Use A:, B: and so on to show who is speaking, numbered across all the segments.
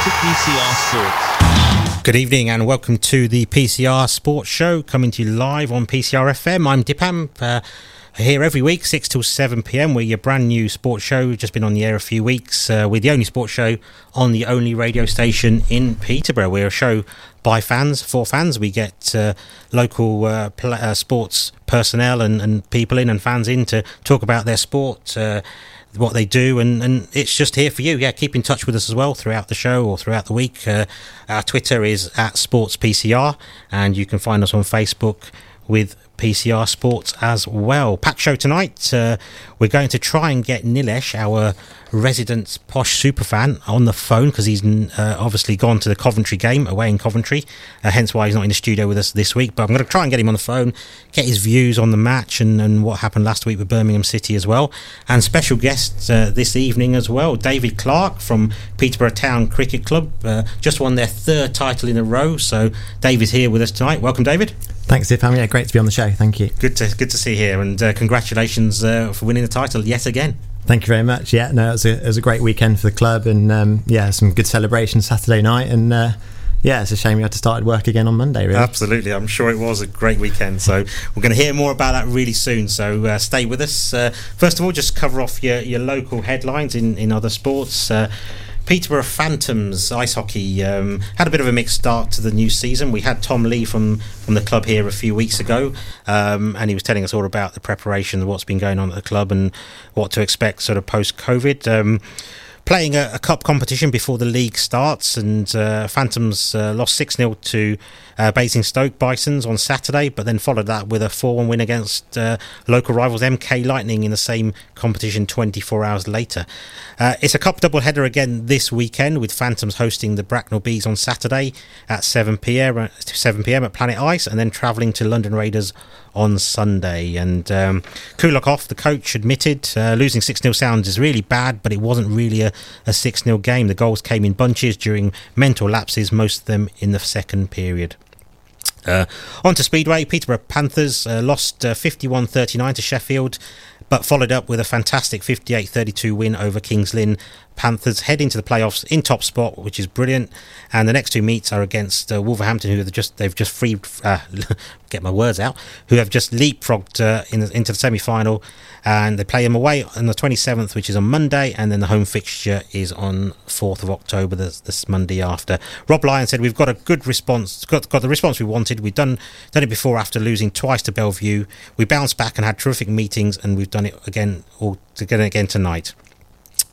A: To PCR Sports.
B: Good evening and welcome to the PCR Sports Show coming to you live on PCR FM. I'm Dipam. Uh, here every week, 6 till 7 pm. We're your brand new sports show. We've Just been on the air a few weeks. Uh, we're the only sports show on the only radio station in Peterborough. We're a show by fans, for fans. We get uh, local uh, pl- uh, sports personnel and, and, people in and fans in to talk about their sport uh, what they do, and, and it's just here for you. Yeah, keep in touch with us as well throughout the show or throughout the week. Uh, our Twitter is at SportsPCR, and you can find us on Facebook with PCR Sports as well. Pack show tonight. Uh, we're going to try and get Nilesh, our resident posh superfan, on the phone because he's uh, obviously gone to the Coventry game away in Coventry, uh, hence why he's not in the studio with us this week. But I'm going to try and get him on the phone, get his views on the match and, and what happened last week with Birmingham City as well. And special guests uh, this evening as well, David Clarke from Peterborough Town Cricket Club, uh, just won their third title in a row. So David's here with us tonight. Welcome, David.
C: Thanks, Dipam. Yeah, great to be on the show. Thank you.
B: Good to good to see you here, and uh, congratulations uh, for winning the title yet again.
C: Thank you very much. Yeah, no, it was a, it was a great weekend for the club, and um, yeah, some good celebrations Saturday night, and uh, yeah, it's a shame we had to start work again on Monday. Really,
B: absolutely. I'm sure it was a great weekend. So we're going to hear more about that really soon. So uh, stay with us. Uh, first of all, just cover off your, your local headlines in in other sports. Uh, Peterborough Phantoms ice hockey um, had a bit of a mixed start to the new season. We had Tom Lee from, from the club here a few weeks ago, um, and he was telling us all about the preparation, what's been going on at the club, and what to expect sort of post COVID. Um, playing a, a, cup competition before the league starts, and uh, Phantoms uh, lost 6 0 to uh, Basingstoke Bisons on Saturday, but then followed that with a 4 1 win against uh, local rivals MK Lightning in the same competition 24 hours later. Uh, it's a cup double header again this weekend with Phantoms hosting the Bracknell Bees on Saturday at 7 pm, 7 p.m. at Planet Ice, and then travelling to London Raiders on Sunday. And um, Koulikov, the coach, admitted uh, losing 6 0 sounds is really bad, but it wasn't really a, a 6 0 game. The goals came in bunches during mental lapses, most of them in the second period. Uh, on to Speedway, Peterborough Panthers uh, lost 51 uh, 39 to Sheffield, but followed up with a fantastic 58 32 win over Kings Lynn Panthers head into the playoffs in top spot, which is brilliant. And the next two meets are against uh, Wolverhampton, who have just they've just freed uh, get my words out, who have just leapfrogged uh, in the, into the semi final, and they play them away on the 27th, which is on Monday, and then the home fixture is on 4th of October, this, this Monday after. Rob Lyon said we've got a good response, got got the response we wanted. We've done done it before after losing twice to Belle Vue. We bounced back and had terrific meetings, and we've done it again all together again tonight.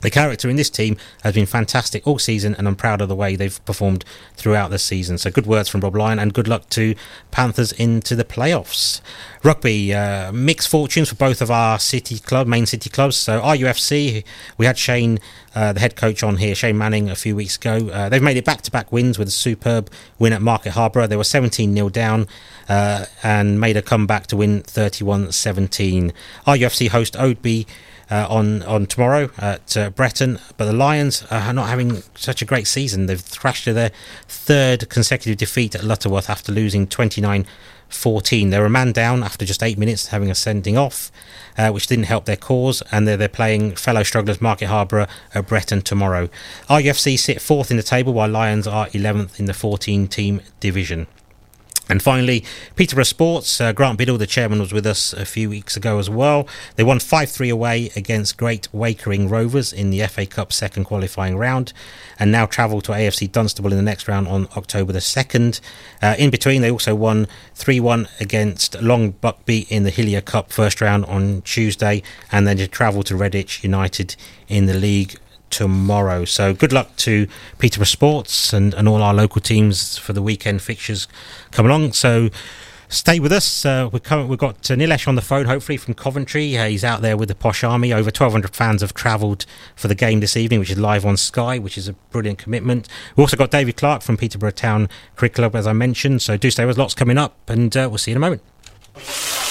B: The character in this team has been fantastic all season, and I'm proud of the way they've performed throughout the season. So, good words from Rob Lyon, and good luck to Panthers into the playoffs. Rugby, uh, mixed fortunes for both of our city club, main city clubs. So, RUFC, we had Shane, uh, the head coach, on here, Shane Manning, a few weeks ago. Uh, they've made it back to back wins with a superb win at Market Harbour. They were 17 0 down uh, and made a comeback to win 31 17. RUFC host uh, on on tomorrow at uh, Bretton. But the Lions are not having such a great season. They've thrashed to their third consecutive defeat at Lutterworth after losing 29 14. They're a man down after just eight minutes, having a sending off, uh, which didn't help their cause. And they're, they're playing fellow strugglers Market Harborough at Bretton tomorrow. RUFC sit fourth in the table, while Lions are 11th in the 14 team division. And finally, Peterborough Sports. Uh, Grant Biddle, the chairman, was with us a few weeks ago as well. They won 5 3 away against Great Wakering Rovers in the FA Cup second qualifying round and now travel to AFC Dunstable in the next round on October the 2nd. Uh, in between, they also won 3 1 against Long Buckby in the Hillier Cup first round on Tuesday and then to travel to Redditch United in the league tomorrow. So good luck to Peterborough Sports and, and all our local teams for the weekend fixtures come along. So stay with us. Uh, coming, we've got uh, Nilesh on the phone, hopefully from Coventry. Uh, he's out there with the Posh Army. Over 1,200 fans have travelled for the game this evening, which is live on Sky, which is a brilliant commitment. We've also got David Clarke from Peterborough Town Cricket Club, as I mentioned. So do stay with us. Lots coming up, and uh, we'll see you in a moment.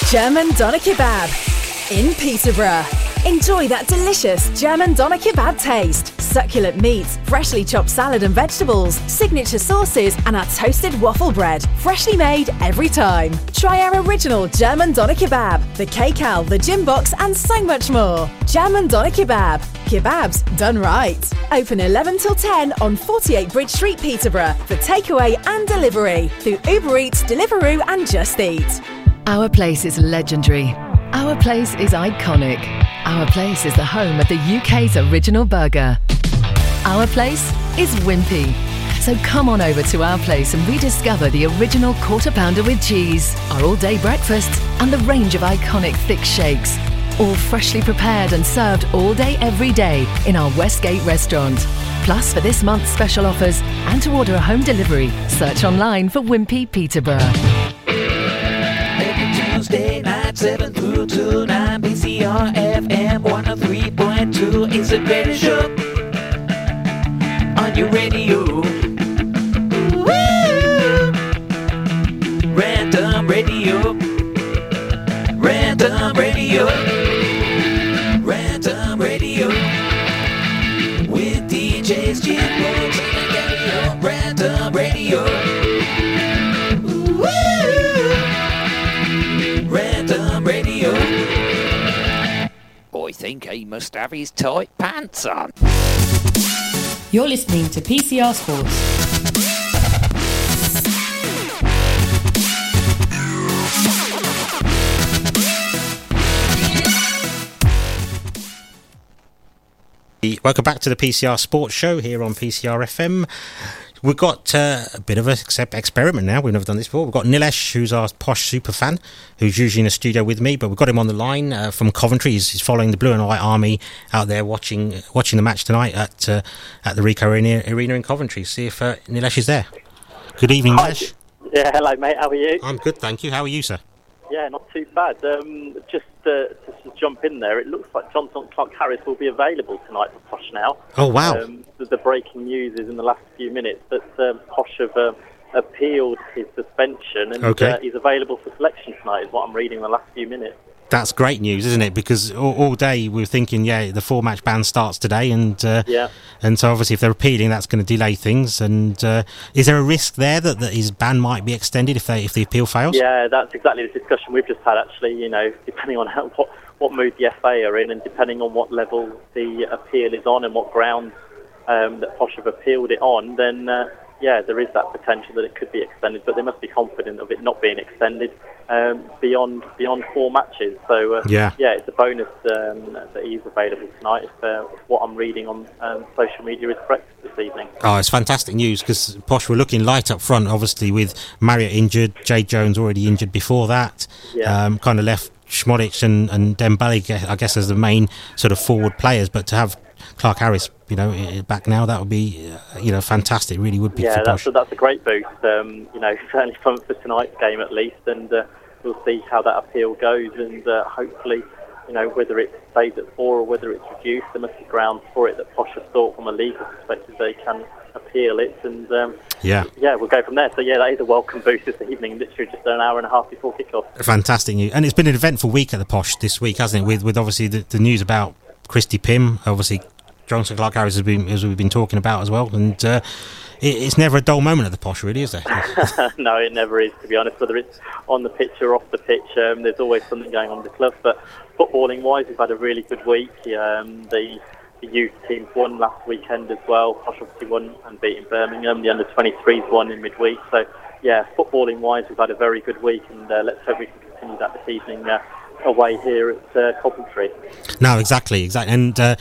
D: German Doner Kebab in Peterborough. Enjoy that delicious German doner kebab taste. Succulent meats, freshly chopped salad and vegetables, signature sauces, and our toasted waffle bread. Freshly made every time. Try our original German doner kebab, the Kcal, the gym box, and so much more. German doner kebab. Kebabs done right. Open 11 till 10 on 48 Bridge Street, Peterborough for takeaway and delivery through Uber Eats, Deliveroo, and Just Eat.
E: Our place is legendary. Our place is iconic. Our place is the home of the UK's original burger. Our place is Wimpy. So come on over to our place and rediscover the original quarter pounder with cheese, our all day breakfast, and the range of iconic thick shakes. All freshly prepared and served all day, every day in our Westgate restaurant. Plus, for this month's special offers and to order a home delivery, search online for Wimpy Peterborough.
F: Every Tuesday night, 7 through to 9, PCR FM 103.2 is a great show on your radio. Random radio. Random radio. Random radio. With DJs, Jim think he must have his tight pants on.
G: You're listening to PCR Sports.
B: Welcome back to the PCR Sports Show here on PCR FM. We've got uh, a bit of an experiment now. We've never done this before. We've got Nilesh, who's our posh super fan, who's usually in the studio with me, but we've got him on the line uh, from Coventry. He's, he's following the Blue and White Army out there, watching watching the match tonight at uh, at the Ricoh Arena, Arena in Coventry. See if uh, Nilesh is there. Good evening,
H: Hi.
B: Nilesh.
H: Yeah, hello, mate. How are you?
B: I'm good, thank you. How are you, sir?
H: Yeah, not too bad. Um, just to to jump in there, it looks like Jonson Clarke-Harris will be available tonight for Posh now.
B: Oh wow!
H: Um, the, the breaking news is in the last few minutes that um, Posh have um, appealed his suspension and
B: Okay.
H: uh, he's available for selection tonight, is what I'm reading in the last few minutes.
B: That's great news, isn't it? Because all, all day we were thinking, yeah, the four match ban starts today, and uh,
H: Yeah.
B: and so obviously if they're appealing, that's going to delay things. And uh, is there a risk there that, that his ban might be extended if they if the appeal fails?
H: Yeah, that's exactly the discussion we've just had. Actually, you know, depending on how, what what mood the FA are in, and depending on what level the appeal is on and what grounds um, that Posh have appealed it on, then uh, yeah, there is that potential that it could be extended. But they must be confident of it not being extended um, beyond beyond four matches. So uh,
B: Yeah.
H: yeah, it's a bonus um, that he's available tonight. If, uh, what I'm reading on um, social media is correct this evening.
B: Oh, it's fantastic news because Posh were looking light up front, obviously with Marriott injured, Jade Jones already injured before that.
H: Yeah.
B: Um, kind of left Szmodics and, and Dembele, I guess, as the main sort of forward players. But to have Clarke-Harris, you know, back now, that would be, uh, you know, fantastic. Really would be
H: Yeah, that's a, that's a great boost. Um, you know, certainly for, for tonight's game at least, and uh, we'll see how that appeal goes, and uh, hopefully, you know, whether it stays at four or whether it's reduced, there must be grounds for it that Posh has thought from a legal perspective they can appeal it, and um,
B: Yeah.
H: yeah, we'll go from there. So yeah, that is a welcome boost this evening, literally just an hour and a half before kickoff.
B: Fantastic news, and it's been an eventful week at the Posh this week, hasn't it? With with obviously the, the news about Christy Pym, obviously Jonson Clarke-Harris has been as we've been talking about as well, and uh, it, it's never a dull moment at the Posh, really, is there?
H: no, it never is, to be honest. Whether it's on the pitch or off the pitch, um, there's always something going on in the club. But footballing wise, we've had a really good week. Um, the, the youth teams won last weekend as well. Posh obviously won and beating Birmingham. The under 23s won in midweek. So, yeah, footballing wise, we've had a very good week, and uh, let's hope we can continue that this evening uh, away here at uh, Coventry.
B: no, exactly, exactly. And uh,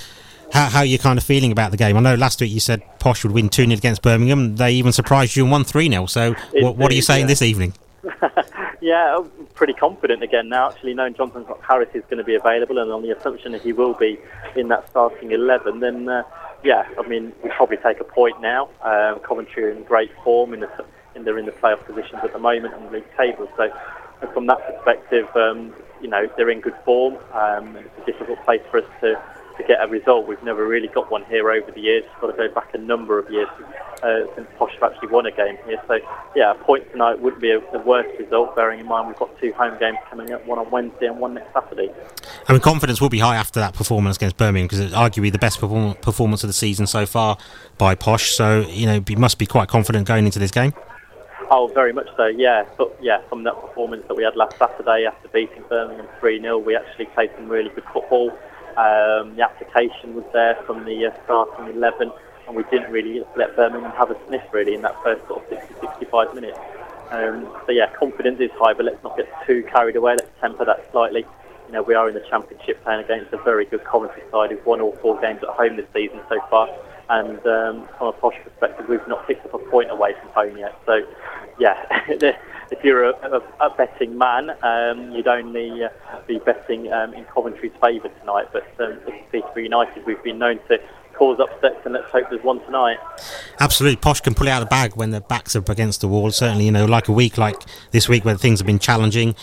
B: how how are you kind of feeling about the game? I know last week you said Posh would win two 0 against Birmingham. They even surprised you and won three 0 So what, what are you saying
H: yeah.
B: this evening?
H: Yeah, I'm pretty confident again now. Actually, knowing Jonson Harris is going to be available, and on the assumption that he will be in that starting eleven, then uh, yeah, I mean we probably take a point now. Um, Coventry are in great form in the in they're in the playoff positions at the moment on the league table. So from that perspective, um, you know they're in good form. Um, and it's a difficult place for us to. To get a result, we've never really got one here over the years. We've got to go back a number of years uh, since Posh have actually won a game here. So, yeah, a point tonight wouldn't be a, the worst result, bearing in mind we've got two home games coming up, one on Wednesday and one next Saturday.
B: I mean, confidence will be high after that performance against Birmingham because it's arguably the best perform- performance of the season so far by Posh. So, you know, you must be quite confident going into this game.
H: Oh, very much so, yeah. But yeah, from that performance that we had last Saturday after beating Birmingham 3 0, we actually played some really good football. Um, the application was there from the uh, starting 11, and we didn't really let Birmingham have a sniff really in that first sort of 60 65 minutes. Um, so yeah, confidence is high, but let's not get too carried away. Let's temper that slightly. You know, we are in the Championship playing against a very good Coventry side who've won all four games at home this season so far. And um, from a posh perspective, we've not picked up a point away from home yet. So, yeah, if you're a, a, a betting man, um, you'd only uh, be betting um, in Coventry's favour tonight. But um, Peterborough United, we've been known to cause upsets, and let's hope there's one tonight.
B: Absolutely, Posh can pull it out of the bag when their backs are up against the wall. Certainly, you know, like a week like this week where things have been challenging.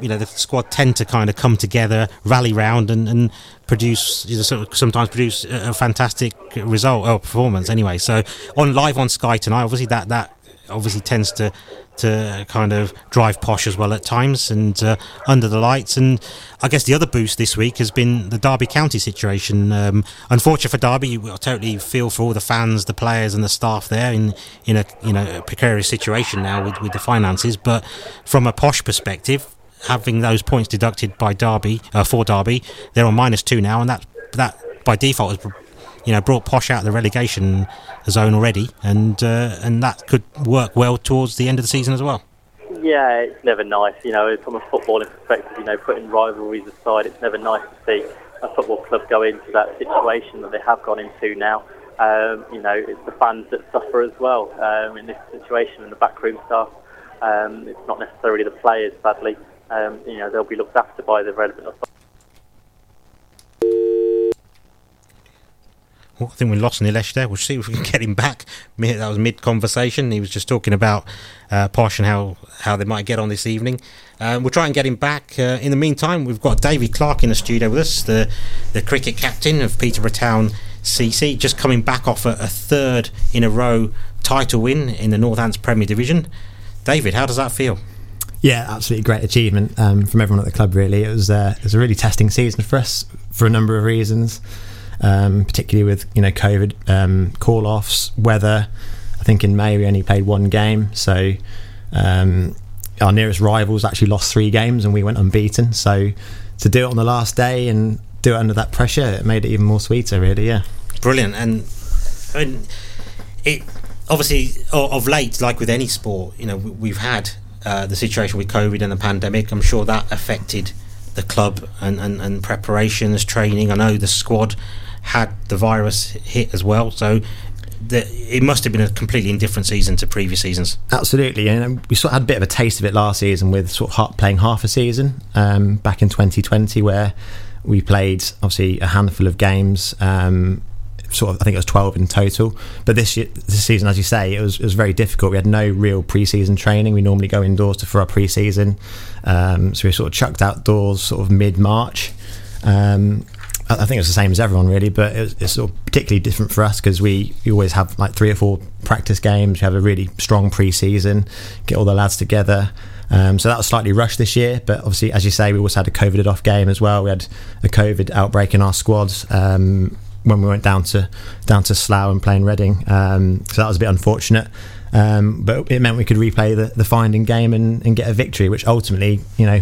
B: You know, the squad tend to kind of come together, rally round, and, and produce. You know, sometimes produce a, a fantastic result or performance. Anyway, so on live on Sky tonight, obviously that that obviously tends to to kind of drive posh as well at times and uh, under the lights. And I guess the other boost this week has been the Derby County situation. Um, unfortunate for Derby, will totally feel for all the fans, the players, and the staff there in in a you know a precarious situation now with, with the finances. But from a posh perspective, having those points deducted by Derby uh, for Derby, they're on minus two now, and that that by default has you know brought Posh out of the relegation zone already, and uh, and that could work well towards the end of the season as well.
H: Yeah, it's never nice, you know, from a footballing perspective, you know, putting rivalries aside, it's never nice to see a football club go into that situation that they have gone into now. Um, you know, it's the fans that suffer as well um, in this situation, and the backroom staff. Um, it's not necessarily the players, sadly. Um, you know, they'll be looked after by the relevant authorities.
B: Well, I think we lost Nilesh there. We'll see if we can get him back. That was mid conversation. He was just talking about uh, Posh and how, how they might get on this evening. Um, we'll try and get him back. Uh, in the meantime, we've got David Clarke in the studio with us, the, the cricket captain of Peterborough Town CC, just coming back off a, a third in a row title win in the Northants Premier Division. David, how does that feel?
C: Yeah, absolutely great achievement um, from everyone at the club. Really, it was uh, it was a really testing season for us for a number of reasons, um, particularly with you know COVID um, call offs, weather. I think in May we only played one game, so um, our nearest rivals actually lost three games and we went unbeaten. So to do it on the last day and do it under that pressure, it made it even more sweeter. Really, yeah.
B: Brilliant. And I mean, it obviously of late, like with any sport, you know, we- we've had uh, the situation with COVID and the pandemic. I'm sure that affected the club and, and, and preparations, training. I know the squad had the virus hit as well, so it must have been a completely indifferent season to previous seasons.
C: Absolutely, and we sort of had a bit of a taste of it last season with sort of playing half a season um, back in 2020, where we played obviously a handful of games. Um, sort of, I think it was 12 in total. But this year, this season, as you say, it was it was very difficult. We had no real pre-season training. We normally go indoors for our pre-season, um, so we sort of chucked outdoors sort of mid-March. Um, I think it's the same as everyone really, but it's, it's sort of particularly different for us because we, we always have like three or four practice games. We have a really strong pre-season, get all the lads together. Um, so that was slightly rushed this year, but obviously, as you say, we also had a COVID off game as well. We had a COVID outbreak in our squads um, when we went down to down to Slough and playing Reading. Um, so that was a bit unfortunate. Um, but it meant we could replay the, the Finedon game and, and get a victory, which ultimately, you know,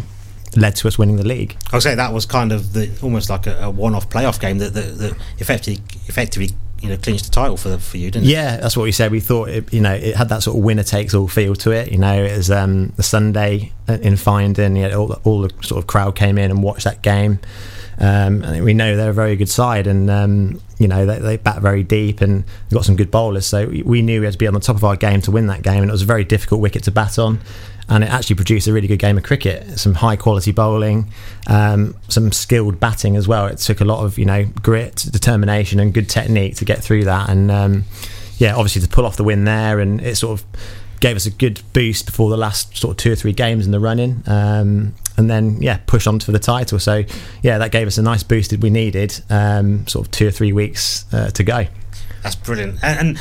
C: led to us winning the league.
B: I'll say that was kind of the almost like a, a one-off playoff game that, that, that effectively effectively you know clinched the title for for you, didn't it?
C: Yeah, that's what we said. We thought it, you know it had that sort of winner takes all feel to it. You know, it was um, the Sunday in Finedon. You know, all, the, all the sort of crowd came in and watched that game. Um, and we know they're a very good side, and um, you know they, they bat very deep and got some good bowlers. So we- we knew we had to be on the top of our game to win that game, and it was a very difficult wicket to bat on. And it actually produced a really good game of cricket. Some high quality bowling, um, some skilled batting as well. It took a lot of you know grit, determination, and good technique to get through that. And um, yeah, obviously to pull off the win there, and it sort of gave us a good boost before the last sort of two or three games in the running, um, and then yeah, push on for the title. So yeah, that gave us a nice boost that we needed. Um, sort of two or three weeks uh, to go.
B: That's brilliant. And, and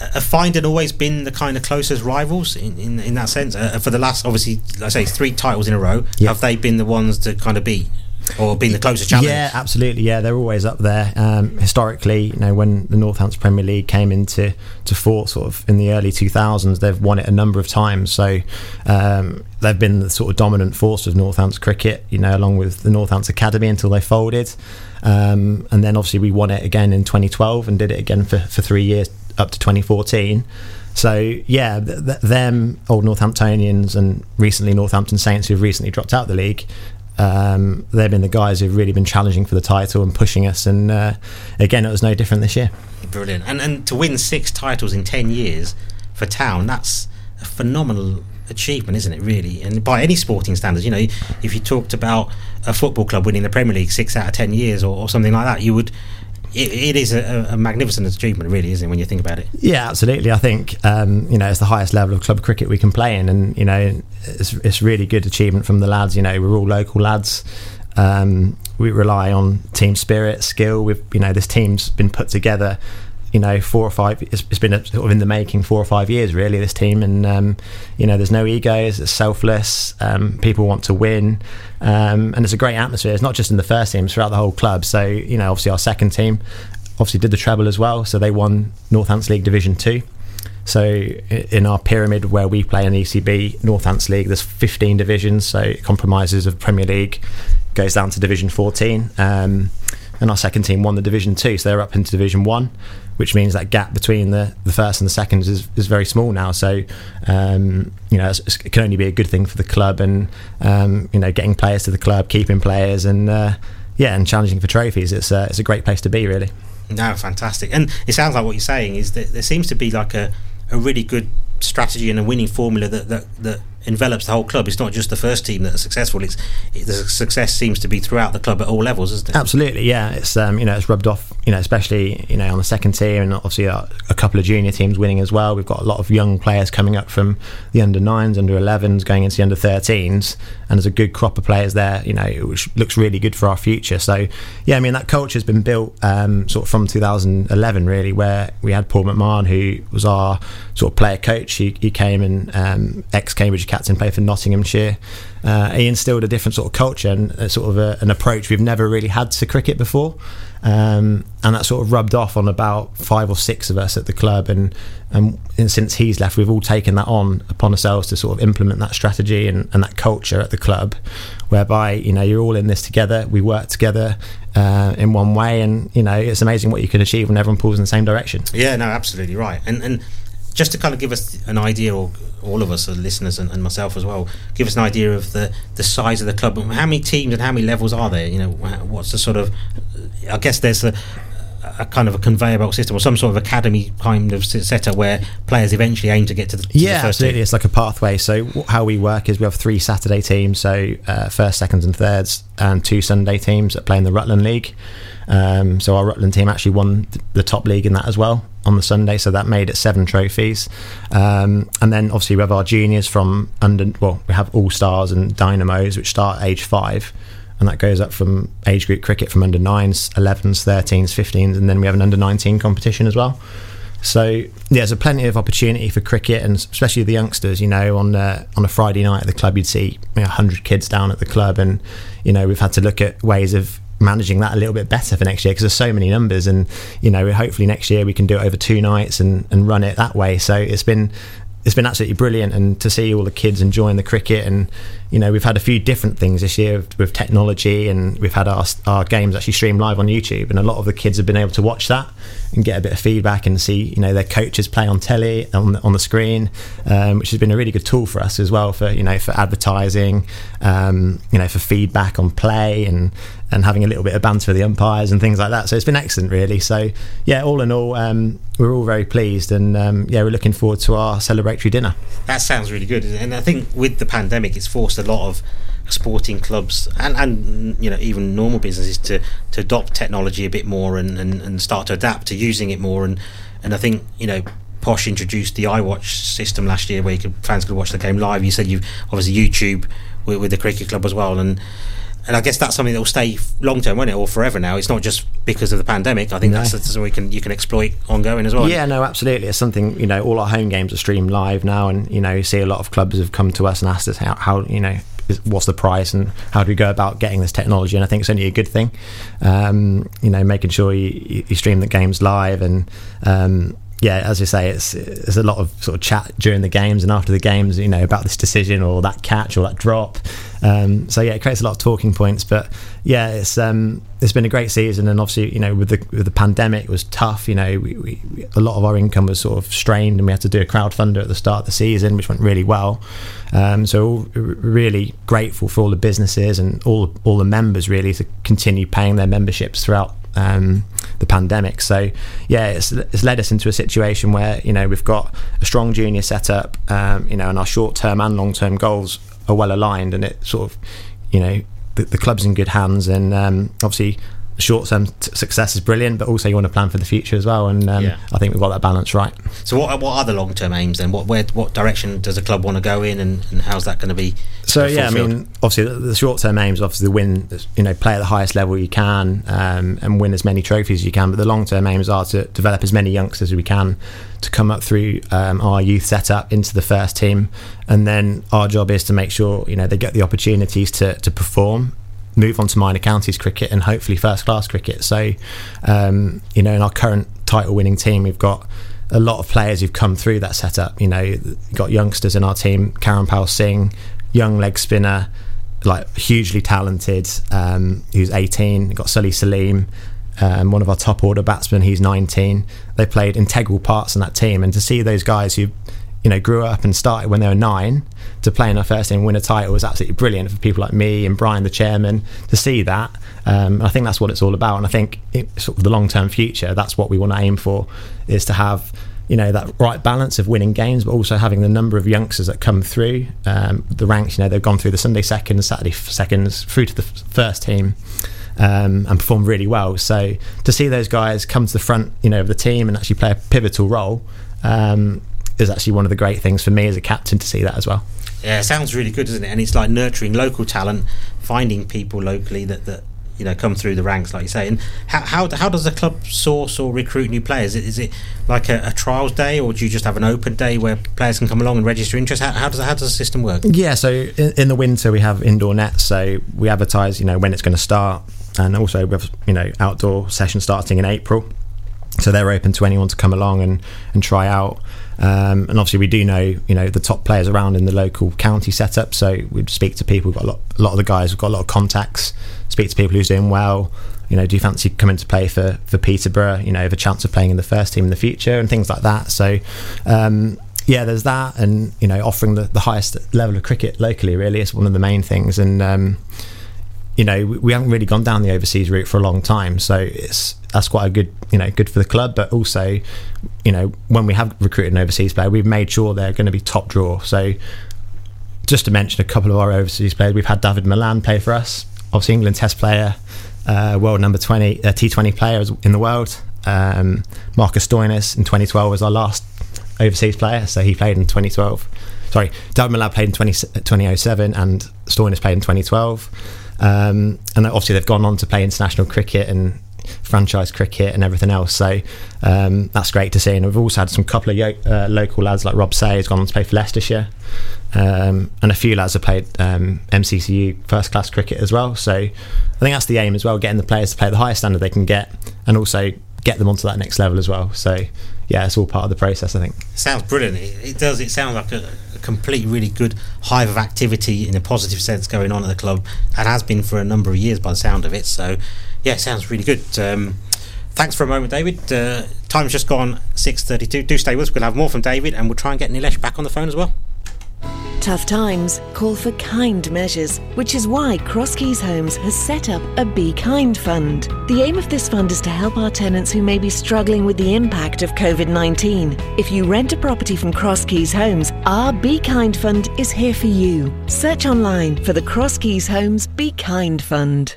B: have Finedon always been the kind of closest rivals in, in, in that sense? Uh, for the last, obviously, let's say three titles in a row, have they been the ones to kind of beat or been the closest challenge?
C: Yeah, absolutely. Yeah, they're always up there. Um, historically, you know, when the Northants Premier League came into to force sort of in the early 2000s, they've won it a number of times. So um, they've been the sort of dominant force of Northants cricket, you know, along with the Northants Academy until they folded. Um, and then obviously we won it again in 2012 and did it again for, for three years up to 2014. So yeah, th- th- them old Northamptonians and recently Northampton Saints who've recently dropped out of the league. Um, they've been the guys who've really been challenging for the title and pushing us. And uh, again, it was no different this year.
B: Brilliant. And and to win six titles in 10 years for Town, that's a phenomenal achievement, isn't it, really? And by any sporting standards, you know, if you talked about a football club winning the Premier League six out of 10 years or, or something like that, you would. It, it is a, a magnificent achievement, really, isn't it, when you think about it?
C: Yeah, absolutely. I think um, you know it's the highest level of club cricket we can play in, and you know it's it's really good achievement from the lads. You know, we're all local lads. Um, we rely on team spirit, skill. We've you know this team's been put together. You know, four or five. It's, it's been sort of in the making four or five years, really. This team, and um, you know, there's no egos. It's selfless. Um, people want to win, um, and it's a great atmosphere. It's not just in the first team; it's throughout the whole club. So you know, obviously our second team, obviously did the treble as well. So they won Northants League Division Two. So in our pyramid where we play in the ECB Northants League, there's 15 divisions. So it compromises of Premier League, goes down to Division 14. And our second team won the Division Two, so they're up into Division One, which means that gap between the, the first and the seconds is, is very small now. So um, you know it can only be a good thing for the club, and um, you know getting players to the club, keeping players, and uh, yeah, and challenging for trophies. It's uh, it's a great place to be, really.
B: No, fantastic. And it sounds like what you're saying is that there seems to be like a, a really good strategy and a winning formula that, that, that envelops the whole club. It's not just the first team that are successful. It's it, the success seems to be throughout the club at all levels, isn't it?
C: Absolutely, yeah. It's um, you know it's rubbed off, you know, especially you know on the second tier, and obviously a, a couple of junior teams winning as well. We've got a lot of young players coming up from the under nines, under 11s, going into the under 13s, and there's a good crop of players there, you know, which looks really good for our future. So yeah, I mean that culture has been built um, sort of from 2011 really, where we had Paul McMahon who was our sort of player coach. He, he came and um, ex Cambridge captain, played for Nottinghamshire. Uh, he instilled a different sort of culture and a sort of a, an approach we've never really had to cricket before, um, and that sort of rubbed off on about five or six of us at the club. And, and and since he's left, we've all taken that on upon ourselves to sort of implement that strategy and, and that culture at the club, whereby you know you're all in this together. We work together uh, in one way, and you know it's amazing what you can achieve when everyone pulls in the same direction.
B: Yeah, no, absolutely right. And and just to kind of give us an idea, or all of us, the listeners, and, and myself as well, give us an idea of the the size of the club. How many teams and how many levels are there? You know, what's the sort of? I guess there's a. A kind of a conveyor belt system, or some sort of academy kind of setup where players eventually aim to get to the, to
C: Yeah,
B: the first
C: absolutely.
B: team.
C: It's like a pathway. So how we work is we have three Saturday teams, so uh, first, seconds, and thirds, and two Sunday teams that play in the Rutland League. Um, so our Rutland team actually won the top league in that as well on the Sunday, so that made it seven trophies. Um, and then obviously we have our juniors from under. Well, we have All Stars and Dynamos, which start age five. And that goes up from age group cricket from under nines, 11s, 13s, 15s, and then we have an under 19 competition as well. So yeah, there's a plenty of opportunity for cricket, and especially the youngsters. You know, on uh, on a Friday night at the club, you'd see you know, 100 kids down at the club, and you know we've had to look at ways of managing that a little bit better for next year because there's so many numbers, and you know hopefully next year we can do it over two nights and, and run it that way. So it's been it's been absolutely brilliant, and to see all the kids enjoying the cricket, and you know we've had a few different things this year with, technology, and we've had our our games actually streamed live on YouTube, and a lot of the kids have been able to watch that and get a bit of feedback and see you know their coaches play on telly on the, on the screen, um, which has been a really good tool for us as well for you know for advertising, um, you know for feedback on play and and having a little bit of banter with the umpires and things like that. So it's been excellent, really. So yeah, all in all, um, we're all very pleased, and um, yeah, we're looking forward to our celebratory dinner.
B: That sounds really good, and I think with the pandemic, it's forced a lot of sporting clubs and, and you know even normal businesses to, to adopt technology a bit more and, and, and start to adapt to using it more and and I think you know Posh introduced the iWatch system last year where could, fans could watch the game live. You said you've obviously YouTube with, with the cricket club as well, and and I guess that's something that will stay long term, won't it, or forever now? It's not just because of the pandemic. I think
C: No.
B: that's, something we can you can exploit ongoing as well.
C: Yeah, no, absolutely. It's something you know. All our home games are streamed live now, and you know, you see a lot of clubs have come to us and asked us how, how you know, what's the price and how do we go about getting this technology? And I think it's only a good thing. Um, you know, making sure you, you- you stream the games live, and um, yeah, as you say, it's there's a lot of sort of chat during the games and after the games, you know, about this decision or that catch or that drop. Um, so yeah, it creates a lot of talking points. But yeah, it's um, it's been a great season, and obviously, you know, with the with the pandemic, it was tough. You know, we, we, a lot of our income was sort of strained, and we had to do a crowdfunder at the start of the season, which went really well. Um, so really grateful for all the businesses and all all the members really to continue paying their memberships throughout um, the pandemic. So yeah, it's, it's led us into a situation where you know we've got a strong junior setup, um, you know, and our short term and long term goals are well aligned, and it sort of you know the, the club's in good hands, and um, obviously. Short term t- success is brilliant, but also you want to plan for the future as well, and um,
B: Yeah.
C: I think we've got that balance right.
B: So what what are the long term aims then? What where what direction does the club want to go in, and, and how's that going to be?
C: So yeah, I mean, obviously the, the short-term aims, obviously the win, you know, play at the highest level you can um, and win as many trophies as you can. But the long-term aims are to develop as many youngsters as we can to come up through um, our youth setup into the first team, and then our job is to make sure you know they get the opportunities to to perform. Move on to minor counties cricket and hopefully first class cricket. So, um, you know, in our current title winning team, we've got a lot of players who've come through that setup. You know, got youngsters in our team, Karen Pal Singh, young leg spinner, like hugely talented, um, who's 18. You've got Sully Salim, um, one of our top order batsmen, he's 19. They played integral parts in that team, and to see those guys who, you know, grew up and started when they were nine to play in our first team win a title was absolutely brilliant for people like me and Brian, the chairman, to see that. Um, I think that's what it's all about, and I think it, sort of the long term future. That's what we want to aim for, is to have you know that right balance of winning games, but also having the number of youngsters that come through um, the ranks. You know, they've gone through the Sunday seconds, Saturday seconds, through to the first team. Um, and perform really well. So to see those guys come to the front, you know, of the team and actually play a pivotal role um, is actually one of the great things for me as a captain to see that as well.
B: Yeah, it sounds really good, doesn't it? And it's like nurturing local talent, finding people locally that, that you know come through the ranks, like you say. And how how, how does the club source or recruit new players? Is it like a, a trials day, or do you just have an open day where players can come along and register interest? How, how does how does the system work?
C: Yeah, so in, in the winter we have indoor nets, so we advertise, you know, when it's going to start, and also we have, you know, outdoor sessions starting in April. So they're open to anyone to come along and, and try out. Um, and obviously, we do know you know the top players around in the local county setup. So we speak to people. We've got a lot, a lot of the guys. We've got a lot of contacts. Speak to people who's doing well. You know, do you fancy coming to play for for Peterborough? You know, have a chance of playing in the first team in the future and things like that. So. Um, yeah, there's that, and you know, offering the, the highest level of cricket locally really is one of the main things. And um, you know, we, we haven't really gone down the overseas route for a long time, so it's that's quite a good, you know, good for the club. But also, you know, when we have recruited an overseas player, we've made sure they're going to be top draw. So, just to mention a couple of our overseas players, we've had David Malan play for us, obviously England Test player, uh, world number twenty, uh, T Twenty player in the world. Um, Marcus Stoinis in 2012 was our last overseas player, so he played in 2012. Sorry, David Malan played in 20, 2007 and Stoinis played in 2012. Um, and obviously they've gone on to play international cricket and franchise cricket and everything else. So um, that's great to see. And we've also had some couple of yo- uh, local lads like Rob Say has gone on to play for Leicestershire, um, and a few lads have played um, MCCU first class cricket as well. So I think that's the aim as well, getting the players to play the highest standard they can get, and also get them onto that next level as well. So yeah, it's all part of the process. I think.
B: Sounds brilliant. It, it does. It sounds like a, complete, really good hive of activity in a positive sense going on at the club, and has been for a number of years by the sound of it. So, yeah, it sounds really good. Um, thanks for a moment, David. Uh, time's just gone six thirty-two. Do stay with us. We'll have more from David, and we'll try and get Nilesh back on the phone as well.
I: Tough times call for kind measures, which is why Crosskeys Homes has set up a Be Kind Fund. The aim of this fund is to help our tenants who may be struggling with the impact of COVID 19. If you rent a property from Crosskeys Homes, our Be Kind Fund is here for you. Search online for the Crosskeys Homes Be Kind Fund.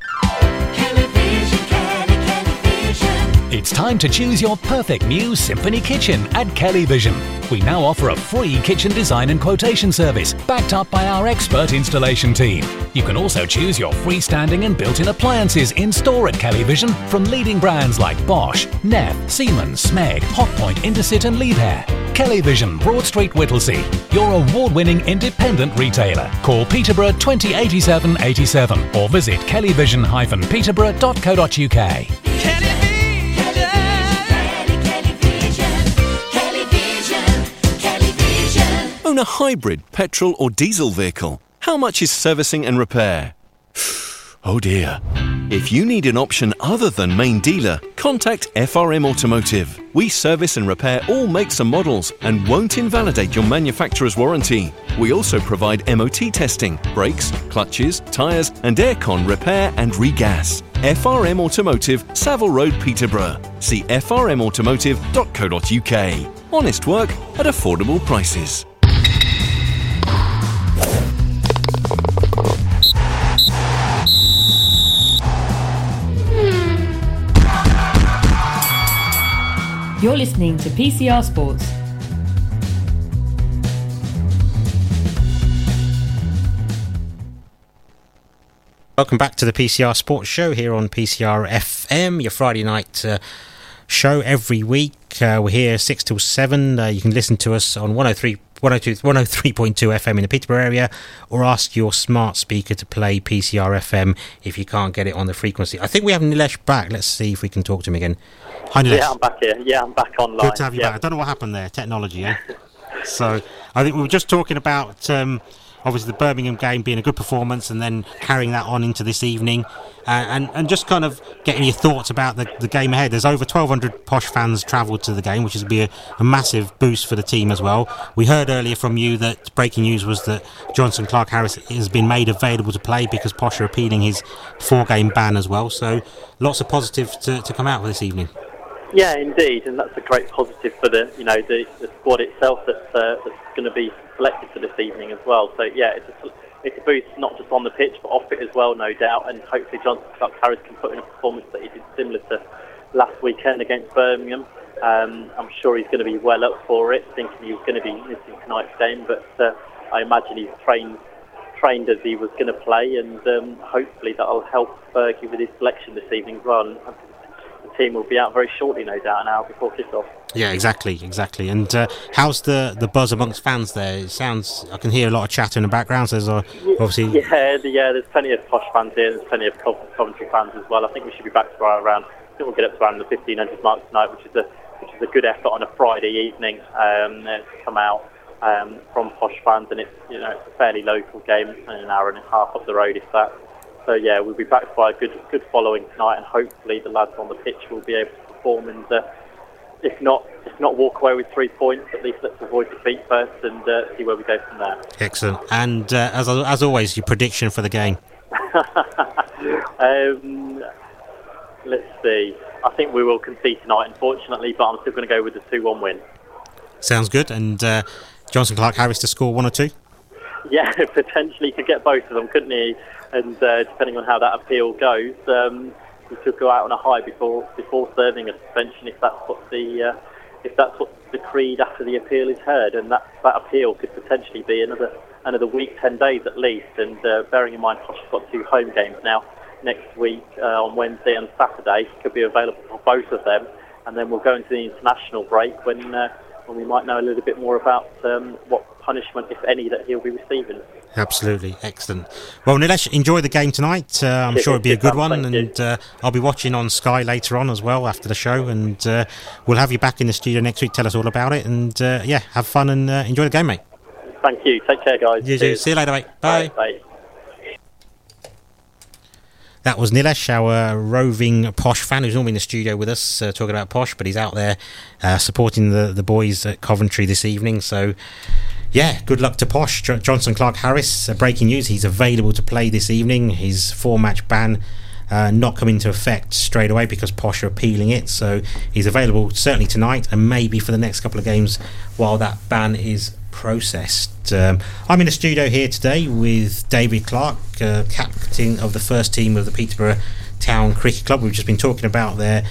J: It's time to choose your perfect new Symphony kitchen at Kelly Vision. We now offer a free kitchen design and quotation service backed up by our expert installation team. You can also choose your freestanding and built in appliances in store at Kelly Vision from leading brands like Bosch, Neff, Siemens, Smeg, Hotpoint, Indesit, and Liebherr. Kelly Vision, Broad Street, Whittlesey, your award winning independent retailer. Call Peterborough 2087 87 or visit kellyvision peterborough.co.uk.
K: Own a hybrid, petrol or diesel vehicle. How much is servicing and repair? Oh dear. If you need an option other than main dealer, contact FRM Automotive. We service and repair all makes and models and won't invalidate your manufacturer's warranty. We also provide MOT testing, brakes, clutches, tyres, and aircon repair and regas. FRM Automotive, Savile Road, Peterborough. See frmautomotive.co.uk. Honest work at affordable prices.
G: You're listening to PCR Sports.
B: Welcome back to the PCR Sports Show here on PCR FM, your Friday night uh, show every week. Uh, we're here 6 till 7. Uh, you can listen to us on 103, 102, 103.2 FM in the Peterborough area or ask your smart speaker to play PCR FM if you can't get it on the frequency. I think we have Nilesh back. Let's see if we can talk to him again. Hi, Nilesh.
H: Yeah, I'm back here. Yeah, I'm back online.
B: Good to have you
H: yeah.
B: back. I don't know what happened there. Technology, eh? so I think we were just talking about um, obviously the Birmingham game being a good performance and then carrying that on into this evening, uh, and and just kind of getting your thoughts about the, the game ahead. There's over 1,200 posh fans travelled to the game, which is be a, a massive boost for the team as well. We heard earlier from you that breaking news was that Jonson Clarke-Harris has been made available to play because Posh are appealing his four game ban as well. So lots of positives to, to come out for this evening.
H: Yeah, indeed, and that's a great positive for the you know the, the squad itself that's uh, that's going to be selected for this evening as well. So yeah, it's a, it's a boost not just on the pitch but off it as well, no doubt. And hopefully Johnson Clark Harris can put in a performance that he did similar to last weekend against Birmingham. Um, I'm sure he's going to be well up for it, thinking he was going to be missing tonight's game, but uh, I imagine he's trained trained as he was going to play, and um, hopefully that'll help Fergie with his selection this evening as well. And team will be out very shortly, no doubt, an hour before kick-off.
B: Yeah, exactly, exactly. And uh, how's the, the buzz amongst fans there? It sounds I can hear a lot of chatter in the background. So there's uh, obviously
H: Yeah, the, yeah, there's plenty of posh fans here. There's plenty of Cov- Coventry fans as well. I think we should be back to around. I think we'll get up to around the 1500 mark tonight, which is a which is a good effort on a Friday evening um, uh, to come out um, from posh fans, and it's you know it's a fairly local game, it's an hour and a half up the road, if that. So yeah, we'll be backed by a good good following tonight, and hopefully the lads on the pitch will be able to perform and. Uh, if not, if not walk away with three points, at least let's avoid defeat first and uh, see where we go from there.
B: excellent. And uh, as as always, your prediction for the game.
H: um, let's see. I think we will concede tonight, unfortunately, but I'm still going to go with the 2 1 win.
B: Sounds good. And uh, Jonson Clarke-Harris to score one or two.
H: Yeah, potentially could get both of them, couldn't he? And uh, depending on how that appeal goes, um, he could go out on a high before before serving a suspension if that's what the uh, if that's what's decreed after the appeal is heard, and that that appeal could potentially be another another week, ten days at least. And uh, bearing in mind, Posh has got two home games now next week uh, on Wednesday and Saturday, could be available for both of them, and then we'll go into the international break when. Uh, when we might know a little bit more about um, what punishment, if any, that he'll be receiving.
B: Absolutely, excellent. Well, Nilesh, enjoy the game tonight. Uh, I'm sure it'll be a good one, and uh, I'll be watching on Sky later on as well after the show, and uh, we'll have you back in the studio next week. Tell us all about it, and uh, yeah, have fun and uh, enjoy the game, mate.
H: Thank you. Take care, guys.
B: You. See you later, mate. Bye.
H: Bye.
B: That was Nilesh, our roving Posh fan, who's normally in the studio with us uh, talking about Posh, but he's out there uh, supporting the, the boys at Coventry this evening. So, yeah, good luck to Posh. Jo- Jonson Clarke-Harris, uh, breaking news, he's available to play this evening. His four match ban uh, not come into effect straight away because Posh are appealing it. So, he's available certainly tonight and maybe for the next couple of games while that ban is processed. Um, I'm in the studio here today with David Clarke, uh, captain of the first team of the Peterborough Town Cricket Club. We've just been talking about their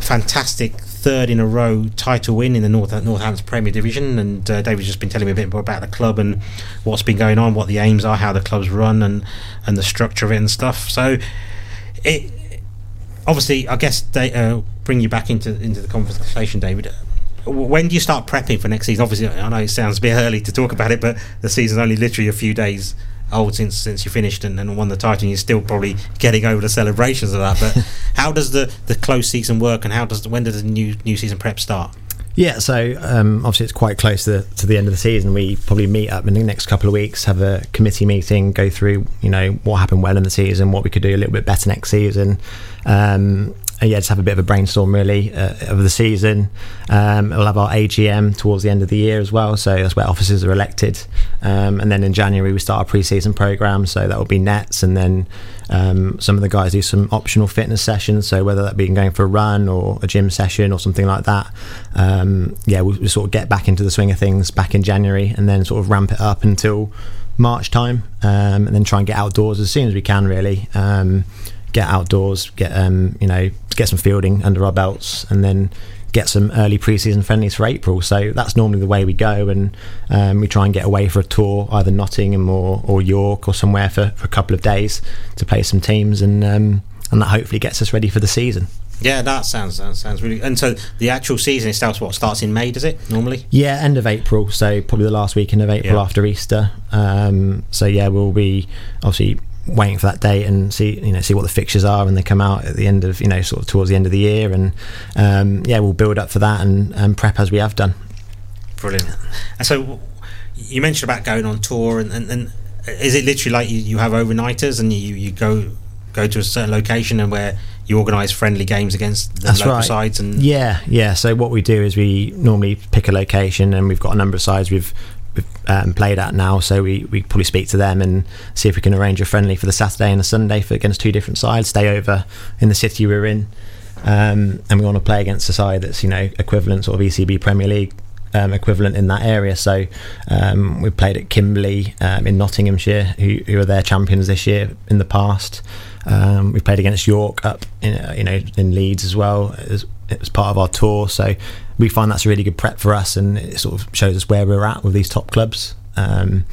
B: fantastic third in a row title win in the North Northampton Premier Division, and uh, David's just been telling me a bit more about the club and what's been going on, what the aims are, how the club's run, and and the structure of it and stuff. So it obviously, I guess they uh, bring you back into into the conversation, David. When do you start prepping for next season? Obviously, I know it sounds a bit early to talk about it, but the season's only literally a few days old since since you finished and, and won the title. and You're still probably getting over the celebrations of that. But how does the, the close season work, and how does when does the new new season prep start?
C: Yeah, so um, obviously it's quite close to the, to the end of the season. We probably meet up in the next couple of weeks, have a committee meeting, go through you know what happened well in the season, what we could do a little bit better next season. Um, and yeah, just have a bit of a brainstorm really uh, the season. Um, we'll have our AGM towards the end of the year as well, so that's where officers are elected. Um, and then in January we start our pre-season program, so that will be nets, and then um, some of the guys do some optional fitness sessions. So whether that be going for a run or a gym session or something like that, um, yeah, we'll, we'll sort of get back into the swing of things back in January, and then sort of ramp it up until March time, um, and then try and get outdoors as soon as we can really um, get outdoors, get um, you know, get some fielding under our belts, and then get some early preseason friendlies for April. So that's normally the way we go, and um, we try and get away for a tour, either Nottingham or, or York or somewhere for, for a couple of days to play some teams, and um, and that hopefully gets us ready for the season.
B: Yeah, that sounds that sounds really. And so the actual season itself, what starts in May? Does it normally?
C: Yeah, end of April, so probably the last weekend of April
B: Yeah.
C: after Easter. Um, so yeah, we'll be obviously waiting for that date and see you know see what the fixtures are and they come out at the end of you know sort of towards the end of the year and um, yeah we'll build up for that and, and prep as we have done.
B: Brilliant. And so you mentioned about going on tour, and, and, and is it literally like you, you have overnighters and you, you go go to a certain location and where you organise friendly games against the
C: That's
B: local
C: right.
B: sides and
C: Yeah, yeah. So what we do is we normally pick a location, and we've got a number of sides we've, we've um, played at now. So we, we probably speak to them and see if we can arrange a friendly for the Saturday and the Sunday for against two different sides. Stay over in the city we're in, um, and we want to play against a side that's you know equivalent sort of ECB Premier League. Um, equivalent in that area, so um, we played at Kimberley um, in Nottinghamshire, who, who are their champions this year in the past. Um, we played against York up in you know in Leeds as well. as, was part of our tour, so we find that's a really good prep for us, and it sort of shows us where we're at with these top clubs. Um,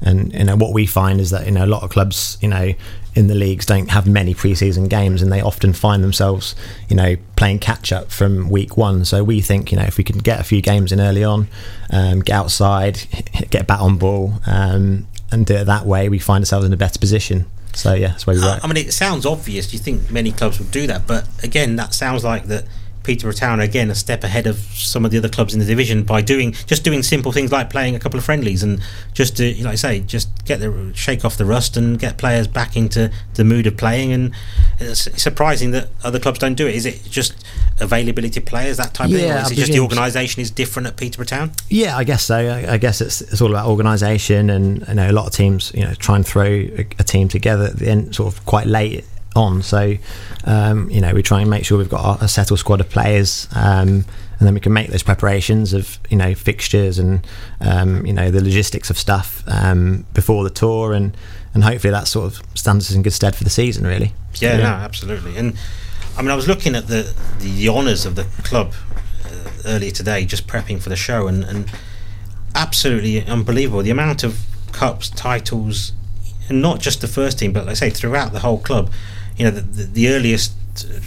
C: and you know what we find is that you know a lot of clubs you know in the leagues don't have many preseason games, and they often find themselves you know playing catch up from week one. So we think you know if we can get a few games in early on, um, get outside, get bat on ball, um, and do it that way, we find ourselves in a better position. So yeah, that's where we
B: I
C: work.
B: I mean, it sounds obvious. You think many clubs would do that, but again, that sounds like that Peterborough Town again a step ahead of some of the other clubs in the division by doing just doing simple things like playing a couple of friendlies and just to, like I say, just get the shake off the rust and get players back into the mood of playing. And it's surprising that other clubs don't do it. Is it just availability of players that type of thing, or
C: Yeah,
B: is
C: I
B: it just the organisation is different at Peterborough Town?
C: Yeah, I guess so. I, I guess it's it's all about organisation, and you know a lot of teams you know try and throw a, a team together at the end, sort of quite late on. So um, you know we try and make sure we've got a settled squad of players, um, and then we can make those preparations of you know fixtures and um, you know the logistics of stuff um, before the tour, and and hopefully that sort of stands us in good stead for the season, really. So,
B: Yeah, no, absolutely. And I mean, I was looking at the the, the honours of the club uh, earlier today, just prepping for the show, and, and absolutely unbelievable the amount of cups, titles, and not just the first team, but like I say throughout the whole club. You know, the, the, the earliest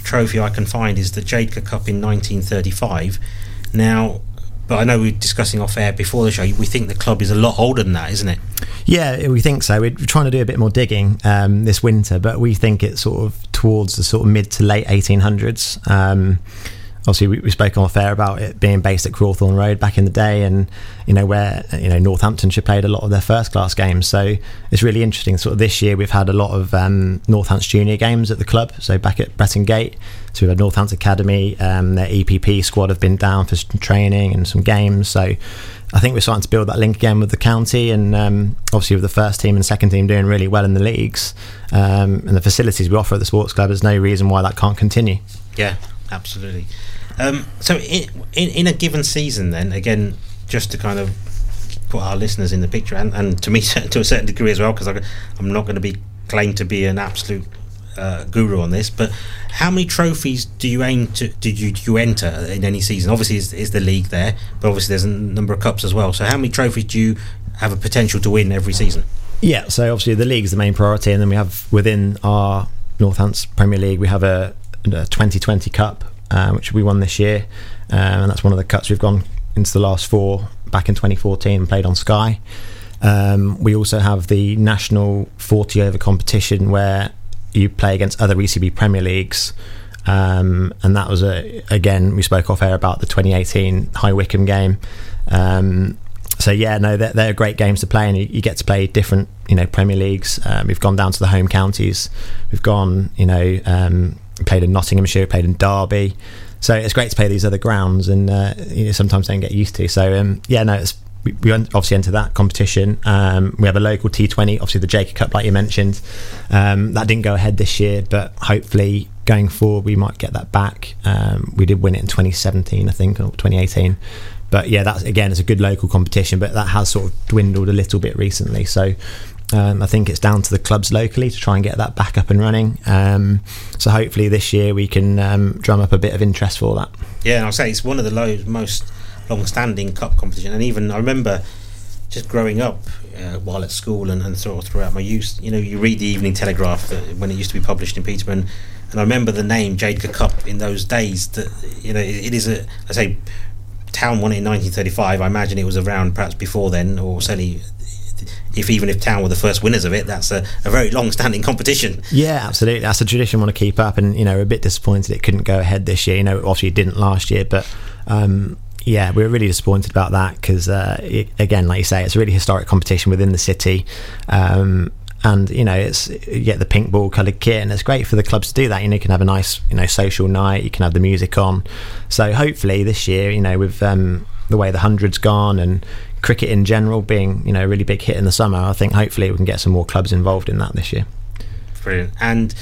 B: trophy I can find is the Jadka Cup in 1935. Now. But I know we are discussing off air before the show. We think the club is a lot older than that, isn't it?
C: Yeah, we think so. We're trying to do a bit more digging um, this winter, but we think it's sort of towards the sort of mid to late 1800s. Um, obviously, we, we spoke on fair about it being based at Crawthorne Road back in the day, and you know where you know Northamptonshire played a lot of their first class games. So it's really interesting. Sort of this year, we've had a lot of um, Northampton junior games at the club. So back at Bretton Gate, so we've had Northampton Academy. Um, their EPP squad have been down for some training and some games. So I think we're starting to build that link again with the county, and um, obviously with the first team and second team doing really well in the leagues, um, and the facilities we offer at the sports club. There's no reason why that can't continue.
B: Yeah, absolutely. Um, so, in, in in a given season, then again, just to kind of put our listeners in the picture, and, and to me to a certain degree as well, because I'm not going to be claimed to be an absolute uh, guru on this, but how many trophies do you aim to did you do you enter in any season? Obviously, is, is the league there, but obviously there's a number of cups as well. So how many trophies do you have a potential to win every season?
C: Yeah, so obviously the league is the main priority, and then we have within our Northants Premier League, we have a, a 2020 Cup, uh, which we won this year, um, and that's one of the cuts we've gone into the last four back in 2014 and played on Sky. Um, we also have the national 40 over competition where you play against other ECB Premier Leagues. Um, and that was a again we spoke off air about the 2018 High Wycombe game. Um, so yeah, no, they're, they're, great games to play, and you, you, get to play different, you know, Premier Leagues. Um, we've gone down to the home counties. We've gone, you know, um, played in Nottinghamshire, played in Derby. So it's great to play these other grounds, and uh, you know, sometimes don't get used to. So um, yeah, no, it's we, we obviously enter that competition. Um, we have a local T20, obviously the Jacob Cup, like you mentioned. Um, that didn't go ahead this year, but hopefully going forward we might get that back. Um, we did win it in 2017, I think, or 2018. But yeah, that's again, it's a good local competition, but that has sort of dwindled a little bit recently. So um, I think it's down to the clubs locally to try and get that back up and running. Um, so hopefully this year we can um, drum up a bit of interest for that.
B: Yeah, and I'll say it's one of the low, most long-standing cup competition, and even I remember just growing up uh, while at school and, and throughout my youth. You know, you read the Evening Telegraph that, when it used to be published in Peterborough, and, and I remember the name Jade Cup in those days. That you know, it, it is a I say Town won it in 1935. I imagine it was around perhaps before then, or certainly if even if Town were the first winners of it, that's a, a very long-standing competition.
C: Yeah, absolutely. That's a tradition we want to keep up, and you know, a bit disappointed it couldn't go ahead this year. You know, obviously it didn't last year, but um, yeah, we are really disappointed about that because uh, again, like you say, it's a really historic competition within the city. Um, and you know it's you get the pink ball coloured kit and it's great for the clubs to do that you know you can have a nice you know social night you can have the music on so hopefully this year you know with um, the way the hundreds gone and cricket in general being you know a really big hit in the summer i think hopefully we can get some more clubs involved in that this year
B: brilliant and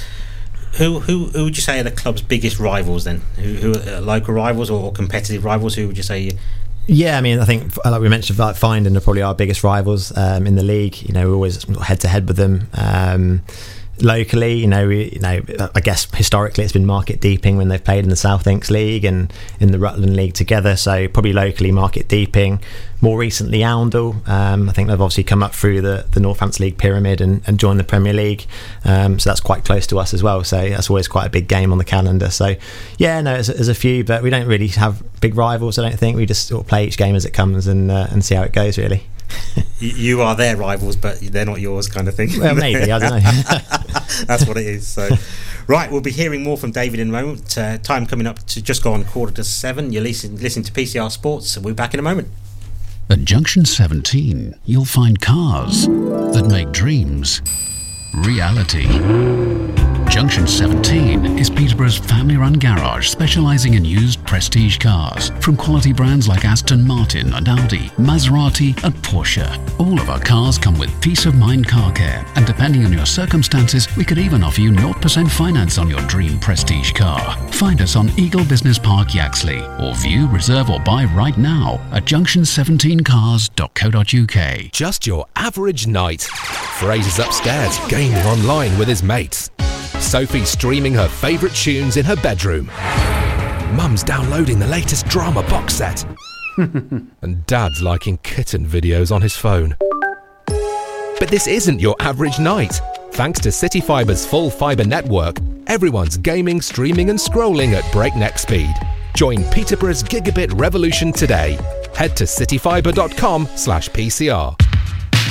B: who, who who would you say are the club's biggest rivals then? Who, who are local rivals or, competitive rivals? Who would you say
C: yeah, I mean, I think like we mentioned, like Finedon are probably our biggest rivals um, in the league. You know, we're always head to head with them. Um, locally, you know, we, you know, I guess historically it's been Market Deeping when they've played in the South Lincs League and in the Rutland League together. So probably locally Market Deeping. More recently, Oundle. Um, I think they've obviously come up through the the Northants League pyramid and, and joined the Premier League. Um, so that's quite close to us as well. So that's always quite a big game on the calendar. So yeah, no, there's, a few, but we don't really have big rivals. I don't think we just sort of play each game as it comes and uh, and see how it goes really
B: you are their rivals, but they're not yours, kind of thing.
C: Well, maybe I don't know.
B: That's what it is. So, right, we'll be hearing more from David in a moment. Uh, time coming up to just go on quarter to seven. You're listening, listening to PCR Sports, and we'll be back in a moment.
L: At Junction 17, you'll find cars that make dreams reality. Junction 17 is Peterborough's family run garage specializing in used prestige cars from quality brands like Aston Martin and Audi, Maserati and Porsche. All of our cars come with peace of mind car care, and depending on your circumstances, we could even offer you 0% finance on your dream prestige car. Find us on Eagle Business Park, Yaxley, or view, reserve, or buy right now at junction17cars.co.uk.
M: Just your average night. Fraser's upstairs, gaming online with his mates. Sophie's streaming her favourite tunes in her bedroom. Mum's downloading the latest drama box set. and Dad's liking kitten videos on his phone. But this isn't your average night. Thanks to CityFibre's full fibre network, everyone's gaming, streaming, and scrolling at breakneck speed. Join Peterborough's gigabit revolution today. Head to cityfibre.com/pcr.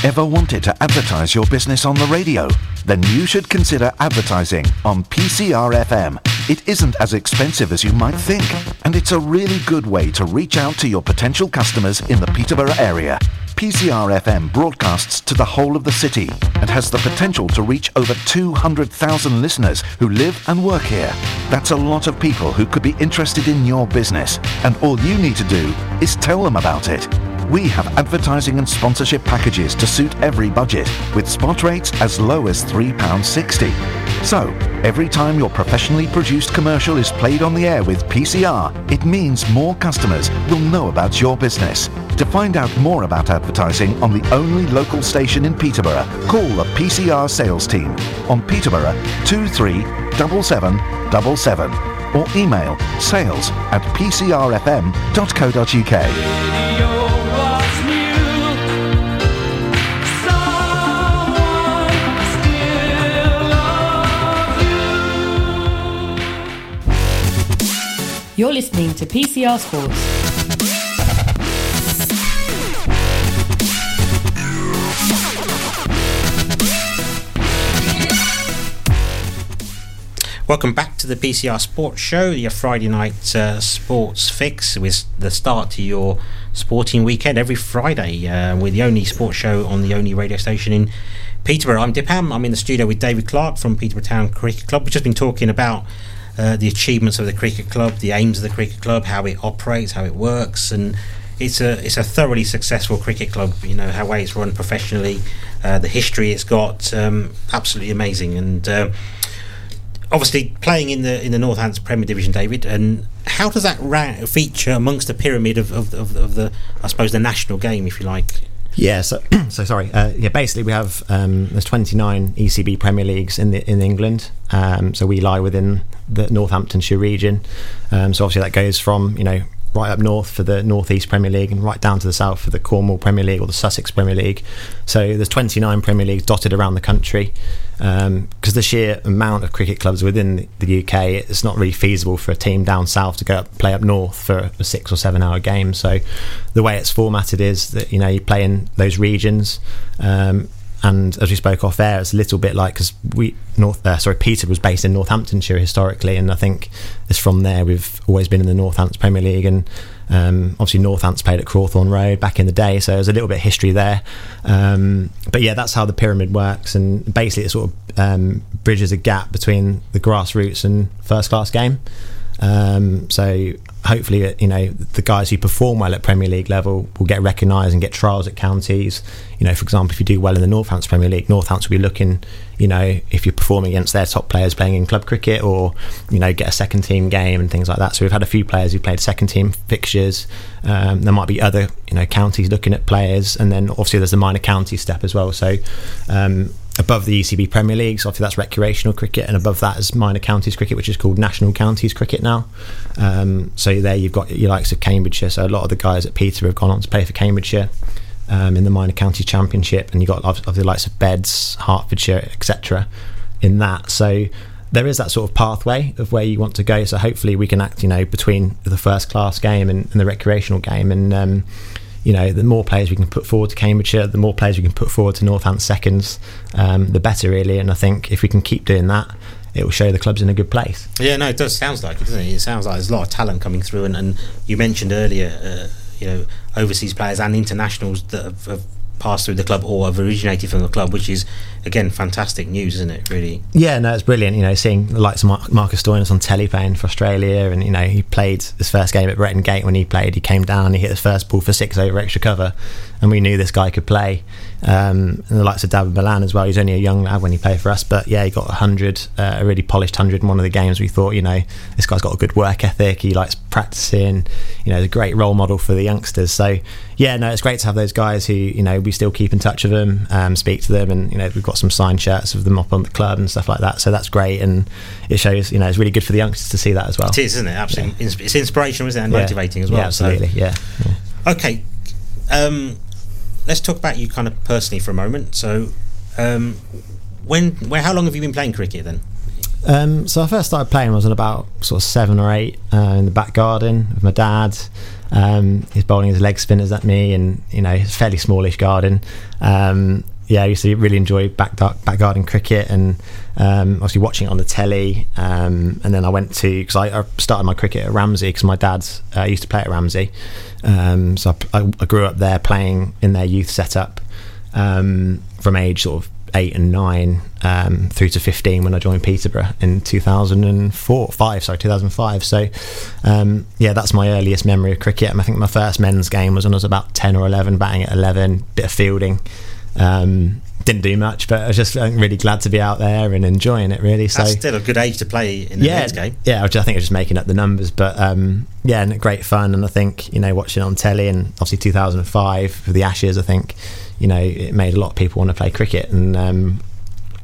N: Ever wanted to advertise your business on the radio? Then you should consider advertising on PCR FM. It isn't as expensive as you might think, and it's a really good way to reach out to your potential customers in the Peterborough area. PCR FM broadcasts to the whole of the city and has the potential to reach over 200,000 listeners who live and work here. That's a lot of people who could be interested in your business, and all you need to do is tell them about it. We have advertising and sponsorship packages to suit every budget, with spot rates as low as £3.60. So, every time your professionally produced commercial is played on the air with PCR, it means more customers will know about your business. To find out more about advertising on the only local station in Peterborough, call the PCR sales team on Peterborough 237777 or email sales at pcrfm.co.uk.
G: You're listening to PCR Sports.
B: Welcome back to the PCR Sports Show, your Friday night uh, sports fix with the start to your sporting weekend every Friday. Uh, we're the only sports show on the only radio station in Peterborough. I'm Dipham. I'm in the studio with David Clarke from Peterborough Town Cricket Club. We've just been talking about uh, the achievements of the cricket club, the aims of the cricket club, how it operates, how it works, and it's a it's a thoroughly successful cricket club. You know how way it's run professionally, uh, the history it's got, um, absolutely amazing, and. Uh, obviously playing in the in the Northants Premier Division, David, and how does that ra- feature amongst the pyramid of, of, of, of the I suppose the national game, if you like?
C: Yeah, so, so sorry. Uh, yeah, basically we have um, there's 29 ECB Premier Leagues in the in England. Um, so we lie within the Northamptonshire region. Um, so obviously that goes from you know right up north for the Northeast Premier League and right down to the south for the Cornwall Premier League or the Sussex Premier League. So there's 29 Premier Leagues dotted around the country. Because um, the sheer amount of cricket clubs within the UK, it's not really feasible for a team down south to go up, play up north for a six or seven hour game. So the way it's formatted is that you know you play in those regions. Um, and as we spoke off air, it's a little bit like because we North uh, sorry Peter was based in Northamptonshire historically, and I think it's from there we've always been in the Northants Premier League, and um, obviously Northants played at Crawthorne Road back in the day, so there's a little bit of history there. Um, but yeah, that's how the pyramid works, and basically it sort of um, bridges a gap between the grassroots and first class game. Um, so hopefully, uh, you know, the guys who perform well at Premier League level will get recognised and get trials at counties. You know, for example, if you do well in the Northants Premier League, Northants will be looking, you know, if you're performing against their top players playing in club cricket or, you know, get a second team game and things like that. So we've had a few players who played second team fixtures. Um, there might be other, you know, counties looking at players, and then obviously there's the minor county step as well. So um, above the ECB Premier League, so obviously that's recreational cricket, and above that is minor counties cricket, which is called national counties cricket now. Um, so there you've got your likes of Cambridgeshire. So a lot of the guys at Peter have gone on to play for Cambridgeshire um, in the minor county championship, and you've got of, of the likes of Beds, Hertfordshire, etc. in that. So there is that sort of pathway of where you want to go. So hopefully we can act, you know, between the first class game and, and the recreational game, and um, you know, the more players we can put forward to Cambridgeshire, the more players we can put forward to Northants seconds, um, the better, really. And I think if we can keep doing that, it will show the club's in a good place.
B: Yeah, no, it does sounds like it, doesn't it? It sounds like there's a lot of talent coming through, and, and you mentioned earlier, uh, you know, overseas players and internationals that have, have passed through the club or have originated from the club, which is again fantastic news, isn't it? Really.
C: Yeah, no, it's brilliant. You know, seeing the likes of Mar- Marcus Stoinis on telly playing for Australia, and you know, he played his first game at Bretton Gate when he played. He came down, he hit his first ball for six over extra cover, and we knew this guy could play. Um, and the likes of Dawid Malan as well. He's only a young lad when he played for us, but yeah, he got a hundred, uh, a really polished hundred in one of the games. We thought, you know, this guy's got a good work ethic. He likes practicing. You know, he's a great role model for the youngsters. So yeah, no, it's great to have those guys who you know we still keep in touch with them, um, speak to them, and you know we've got some signed shirts of them up on the club and stuff like that. So that's great, and it shows you know it's really good for the youngsters to see that as well.
B: It is, isn't it? Absolutely, yeah. it's inspirational, isn't it, and
C: yeah.
B: motivating as well.
C: Yeah, absolutely, so. yeah.
B: yeah. Okay, um, let's talk about you kind of personally for a moment. So, um, when, where, how long have you been playing cricket then?
C: Um, so I first started playing I was at about sort of seven or eight uh, in the back garden with my dad. Um, he's bowling his leg spinners at me, and you know, it's a fairly smallish garden. Um, yeah, I used to really enjoy back back garden cricket, and um, obviously watching it on the telly. Um, and then I went to because I, I, started my cricket at Ramsey because my dad uh, used to play at Ramsey, um, so I, I, grew up there playing in their youth setup um, from age sort of eight and nine um, through to 15 when I joined Peterborough in 2004 five sorry 2005 so um, yeah that's my earliest memory of cricket. And I think my first men's game was when I was about 10 or 11 batting at 11 bit of fielding. Um, didn't do much, but I was just really glad to be out there and enjoying it. Really, so
B: That's still a good age to play in the
C: yeah,
B: men's game.
C: yeah. I I think I was just making up the numbers, but um, yeah, and great fun. And I think you know watching it on telly and obviously 2005 for the Ashes, I think you know it made a lot of people want to play cricket. And um,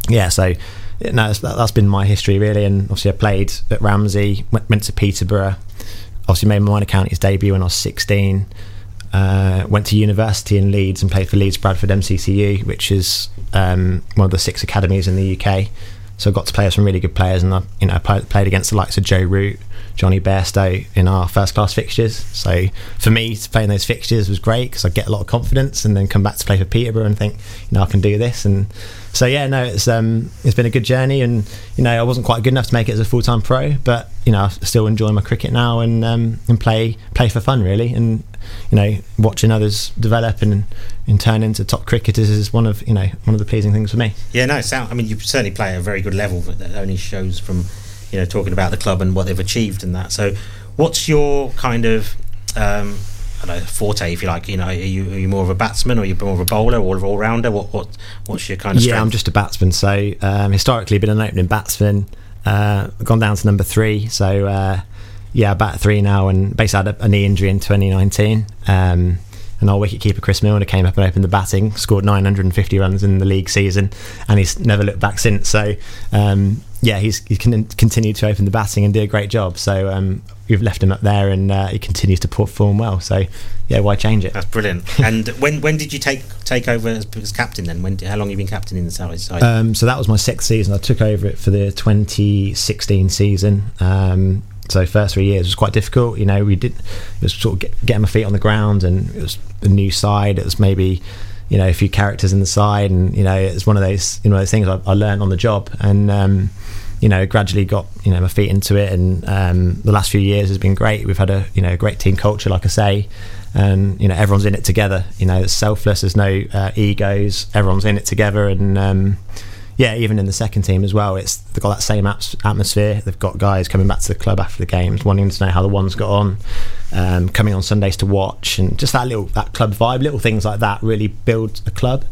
C: yeah, so no, that's, that, that's been my history really. And obviously I played at Ramsey, went, went to Peterborough. Obviously made my minor counties debut when I was 16. Uh, went to university in Leeds and played for Leeds Bradford MCCU, which is um, one of the six academies in the UK. So I got to play with some really good players, and I, you know, played, played against the likes of Joe Root, Jonny Bairstow in our first class fixtures. So for me, playing those fixtures was great because I get a lot of confidence, and then come back to play for Peterborough and think, you know, I can do this. And so yeah, no, it's um, it's been a good journey, and you know, I wasn't quite good enough to make it as a full time pro, but you know, I still enjoy my cricket now and um, and play play for fun really, and you know, watching others develop and and turn into top cricketers is one of you know one of the pleasing things for me.
B: Yeah, no, I mean, you certainly play at a very good level, but that only shows from, you know, talking about the club and what they've achieved and that. So, what's your kind of, um, I don't know, forte, if you like? You know, are you, are you more of a batsman or are you more of a bowler or all rounder? What, what, what's your kind of
C: yeah,
B: strength?
C: I'm just a batsman. So um, historically, been an opening batsman. Uh, gone down to number three. So uh, yeah, bat three now, and basically had a, a knee injury in 2019. Um, and our wicketkeeper Chris Milner came up and opened the batting, scored 950 runs in the league season, and he's never looked back since. So um, yeah, he's he can continue to open the batting and do a great job. So um, we've left him up there, and uh, he continues to perform well. So yeah, why change it?
B: That's brilliant. and when when did you take take over as, as captain then? When how long have you been captain in the side? side?
C: Um, so that was my sixth season. I took over it for the 2016 season. Um, so first three years was quite difficult. You know, we did it was sort of get, getting my feet on the ground, and it was a new side. It was maybe you know a few characters in the side, and you know it's one of those you know those things I, I learned on the job, and um, you know gradually got you know my feet into it, and um, the last few years has been great. We've had a you know great team culture, like I say. And you know everyone's in it together. You know it's selfless. There's no uh, egos. Everyone's in it together, and um, yeah, even in the second team as well, it's they've got that same at- atmosphere. They've got guys coming back to the club after the games, wanting to know how the ones got on, um, coming on Sundays to watch, and just that little that club vibe, little things like that really build a club.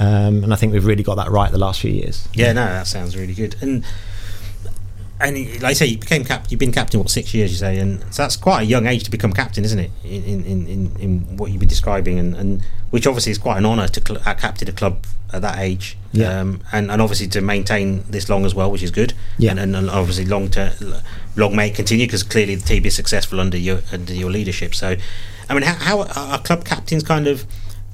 C: Um, and I think we've really got that right the last few years.
B: Yeah, no, that sounds really good. And and like I say, you became cap. You've been captain what six years, you say, and so that's quite a young age to become captain, isn't it? In in, in, in what you've been describing, and, and which obviously is quite an honour to cl- uh, captain a club at that age.
C: Yeah.
B: Um, and and obviously to maintain this long as well, which is good.
C: Yeah.
B: And, and, and obviously long to long may it continue because clearly the team is successful under your under your leadership. So, I mean, how, how are club captains kind of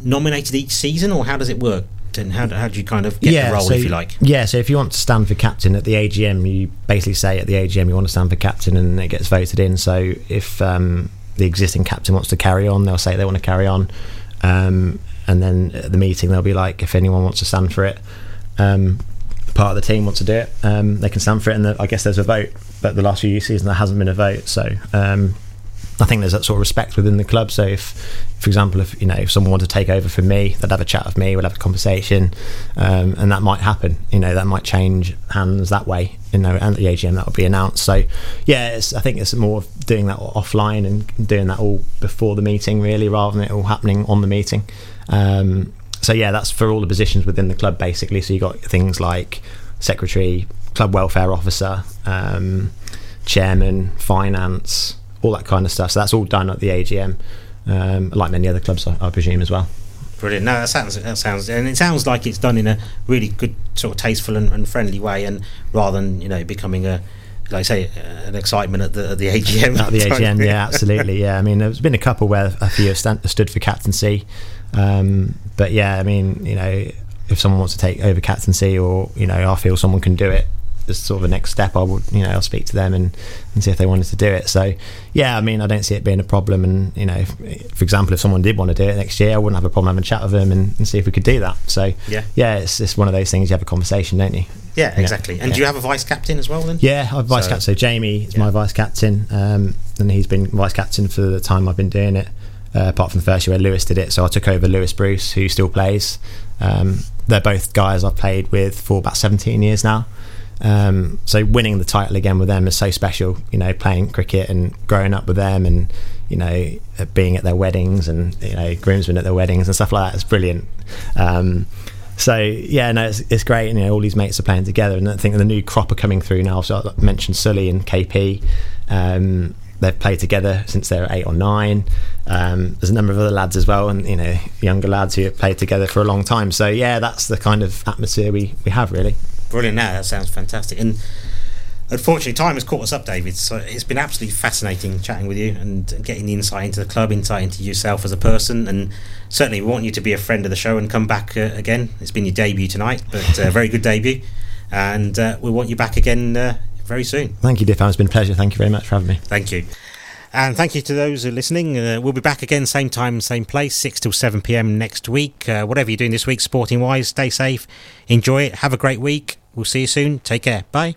B: nominated each season, or how does it work? And how, do- how do you kind of get the role,
C: so,
B: if you like?
C: Yeah, so if you want to stand for captain at the AGM, you basically say at the AGM you want to stand for captain, and it gets voted in. So if um, the existing captain wants to carry on, they'll say they want to carry on, um, and then at the meeting they'll be like, if anyone wants to stand for it, um, part of the team wants to do it, um, they can stand for it, and the, I guess there's a vote. But the last few seasons there hasn't been a vote, so. Um, I think there's that sort of respect within the club. So if, for example, if you know if someone wanted to take over from me, they'd have a chat with me, we'd have a conversation, um, and that might happen. You know, that might change hands that way. You know, and at the AGM that will be announced. So yeah, I think it's more of doing that offline and doing that all before the meeting, really, rather than it all happening on the meeting. Um, so yeah, that's for all the positions within the club, basically. So you got things like secretary, club welfare officer, um, chairman, finance all that kind of stuff. So that's all done at the AGM, um, like many other clubs, I, I presume as well.
B: Brilliant. No, that sounds that sounds, and it sounds like it's done in a really good, sort of tasteful and, and friendly way, and rather than you know becoming a, like I say, an excitement at the at the AGM.
C: At the AGM, yeah, absolutely, yeah. I mean, there's been a couple where a few have stand, stood for captaincy, um, but yeah, I mean, you know, if someone wants to take over captaincy, or you know, I feel someone can do it as sort of a next step, I would, you know, I'll speak to them and, and see if they wanted to do it. So, yeah, I mean, I don't see it being a problem. And you know, if, for example, if someone did want to do it next year, I wouldn't have a problem having a chat with them and, and see if we could do that. So,
B: Yeah.
C: yeah, it's it's one of those things you have a conversation, don't you?
B: Yeah, exactly. And
C: yeah.
B: do you have a vice captain as well then?
C: Yeah, I'm vice
B: So-
C: captain. So Jamie is my vice captain, um, and he's been vice captain for the time I've been doing it. Uh, apart from the first year where Lewis did it, so I took over Lewis Bruce, who still plays. Um, they're both guys I've played with for about 17 years now. Um, so winning the title again with them is so special. You know, playing cricket and growing up with them, and you know, being at their weddings and you know, groomsmen at their weddings and stuff like that is brilliant. Um, so yeah, no, it's, it's great. And, you know, all these mates are playing together, and I think the new crop are coming through now. So I mentioned Sully and KP. Um, they've played together since they were eight or nine. Um, there's a number of other lads as well, and you know, younger lads who have played together for a long time. So yeah, that's the kind of atmosphere we, we have really.
B: Brilliant. Now that sounds fantastic. And unfortunately, time has caught us up, David. So it's been absolutely fascinating chatting with you and getting the insight into the club, insight into yourself as a person, and certainly we want you to be a friend of the show and come back uh, again. It's been your debut tonight, but uh, very good debut, and uh, we want you back again uh, very soon.
C: Thank you, Diffam. It's been a pleasure. Thank you very much for having me.
B: Thank you. And thank you to those who are listening. Uh, we'll be back again, same time, same place, 6 till 7 pm next week. Uh, whatever you're doing this week, sporting wise, stay safe, enjoy it, have a great week. We'll see you soon. Take care. Bye.